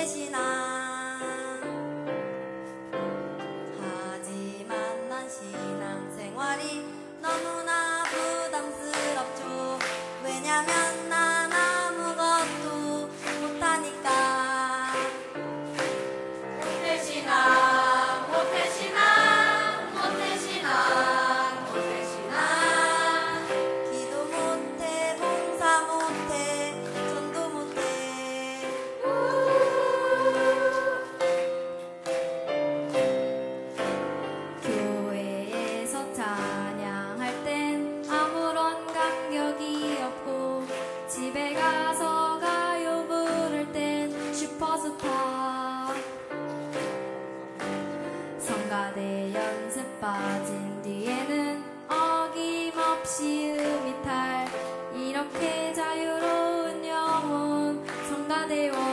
대신앙 하지만 난 신앙생활이 너무나 부담스럽죠. 왜냐면 でを